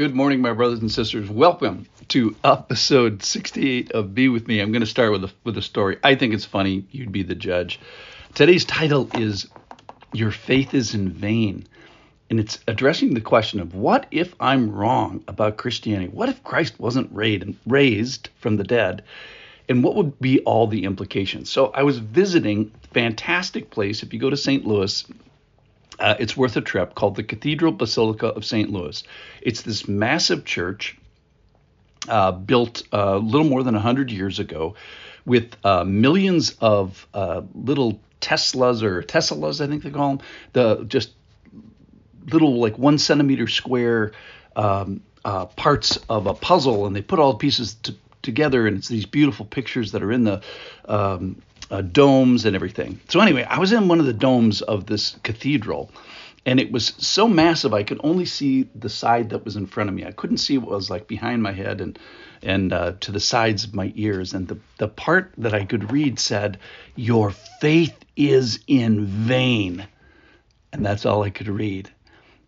Good morning, my brothers and sisters. Welcome to episode 68 of Be With Me. I'm going to start with a, with a story. I think it's funny. You'd be the judge. Today's title is Your Faith is in Vain. And it's addressing the question of what if I'm wrong about Christianity? What if Christ wasn't raised from the dead? And what would be all the implications? So I was visiting a fantastic place. If you go to St. Louis, uh, it's worth a trip called the Cathedral Basilica of St. Louis. It's this massive church uh, built uh, a little more than 100 years ago with uh, millions of uh, little Teslas or Teslas, I think they call them, the just little like one centimeter square um, uh, parts of a puzzle, and they put all the pieces to, together, and it's these beautiful pictures that are in the um, uh, domes and everything. So anyway, I was in one of the domes of this cathedral, and it was so massive I could only see the side that was in front of me. I couldn't see what was like behind my head and and uh, to the sides of my ears. And the the part that I could read said, "Your faith is in vain," and that's all I could read.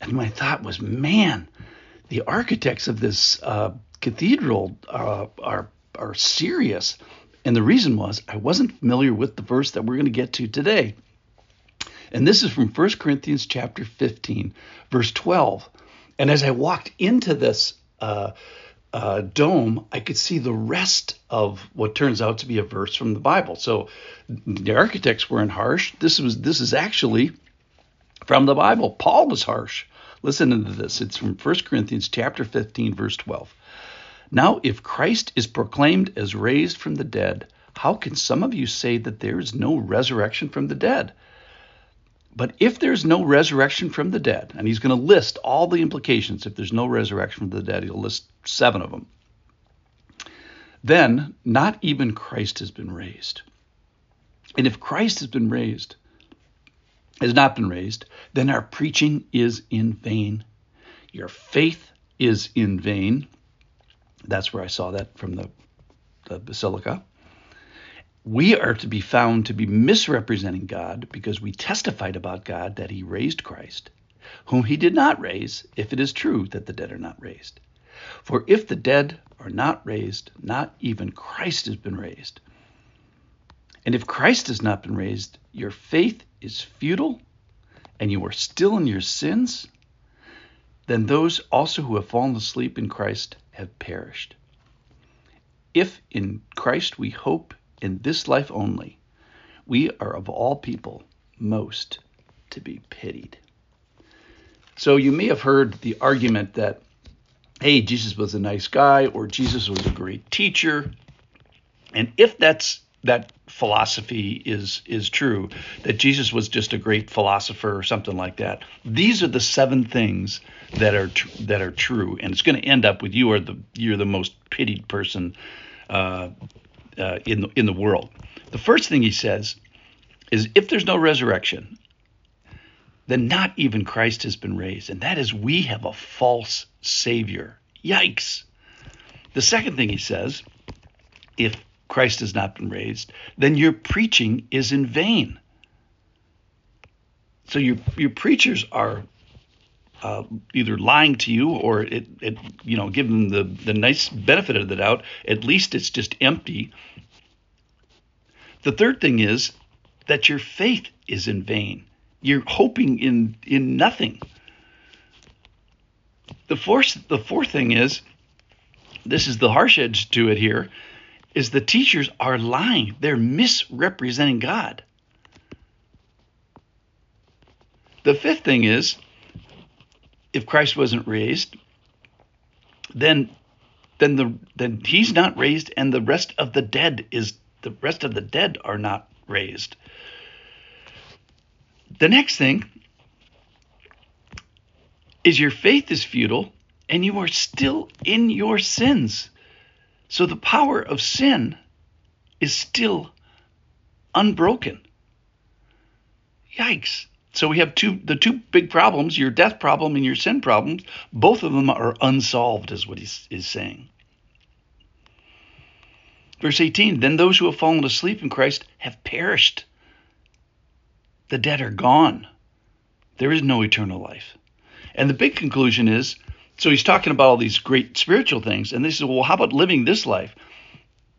And my thought was, man, the architects of this uh, cathedral uh, are are serious. And the reason was I wasn't familiar with the verse that we're going to get to today. And this is from 1 Corinthians chapter 15, verse 12. And as I walked into this uh, uh, dome, I could see the rest of what turns out to be a verse from the Bible. So the architects weren't harsh. This was this is actually from the Bible. Paul was harsh. Listen to this. It's from 1 Corinthians chapter 15, verse 12. Now, if Christ is proclaimed as raised from the dead, how can some of you say that there is no resurrection from the dead? But if there's no resurrection from the dead, and he's going to list all the implications if there's no resurrection from the dead, he'll list seven of them, then not even Christ has been raised. And if Christ has been raised, has not been raised, then our preaching is in vain. Your faith is in vain. That's where I saw that from the, the basilica. We are to be found to be misrepresenting God because we testified about God that he raised Christ, whom he did not raise, if it is true that the dead are not raised. For if the dead are not raised, not even Christ has been raised. And if Christ has not been raised, your faith is futile and you are still in your sins, then those also who have fallen asleep in Christ have perished. If in Christ we hope in this life only, we are of all people most to be pitied. So you may have heard the argument that, hey, Jesus was a nice guy or Jesus was a great teacher. And if that's that philosophy is is true, that Jesus was just a great philosopher or something like that. These are the seven things that are tr- that are true, and it's going to end up with you are the you're the most pitied person uh, uh, in the in the world. The first thing he says is if there's no resurrection, then not even Christ has been raised, and that is we have a false savior. Yikes! The second thing he says, if Christ has not been raised, then your preaching is in vain. So your your preachers are uh, either lying to you or it, it you know give them the the nice benefit of the doubt. At least it's just empty. The third thing is that your faith is in vain. You're hoping in in nothing. The fourth the fourth thing is this is the harsh edge to it here is the teachers are lying. They're misrepresenting God. The fifth thing is if Christ wasn't raised, then then the then he's not raised and the rest of the dead is the rest of the dead are not raised. The next thing is your faith is futile and you are still in your sins. So the power of sin is still unbroken. Yikes. So we have two the two big problems, your death problem and your sin problems, both of them are unsolved, is what he is saying. Verse 18, then those who have fallen asleep in Christ have perished. The dead are gone. There is no eternal life. And the big conclusion is So he's talking about all these great spiritual things. And they said, well, how about living this life?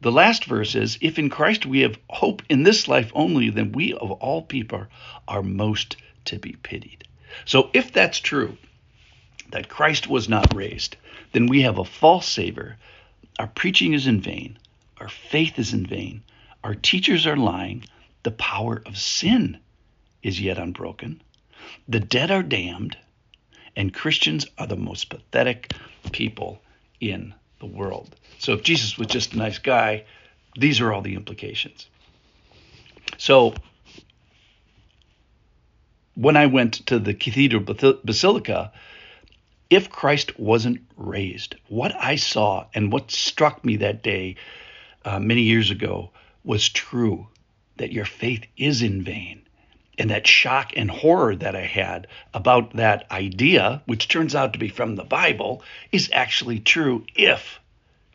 The last verse is, if in Christ we have hope in this life only, then we of all people are most to be pitied. So if that's true, that Christ was not raised, then we have a false Savior. Our preaching is in vain. Our faith is in vain. Our teachers are lying. The power of sin is yet unbroken. The dead are damned. And Christians are the most pathetic people in the world. So if Jesus was just a nice guy, these are all the implications. So when I went to the Cathedral Basilica, if Christ wasn't raised, what I saw and what struck me that day uh, many years ago was true that your faith is in vain. And that shock and horror that I had about that idea, which turns out to be from the Bible, is actually true if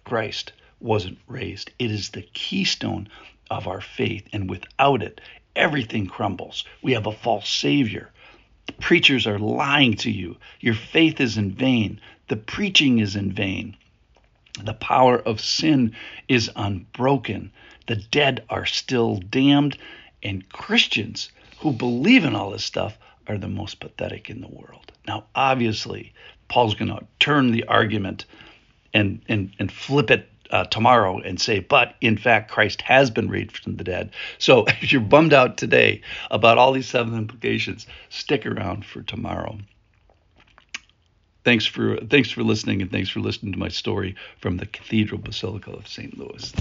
Christ wasn't raised. It is the keystone of our faith, and without it, everything crumbles. We have a false Savior. The preachers are lying to you. Your faith is in vain. The preaching is in vain. The power of sin is unbroken. The dead are still damned. And Christians who believe in all this stuff are the most pathetic in the world. Now, obviously, Paul's going to turn the argument and, and, and flip it uh, tomorrow and say, but in fact, Christ has been raised from the dead. So if you're bummed out today about all these seven implications, stick around for tomorrow. Thanks for thanks for listening and thanks for listening to my story from the Cathedral Basilica of St. Louis.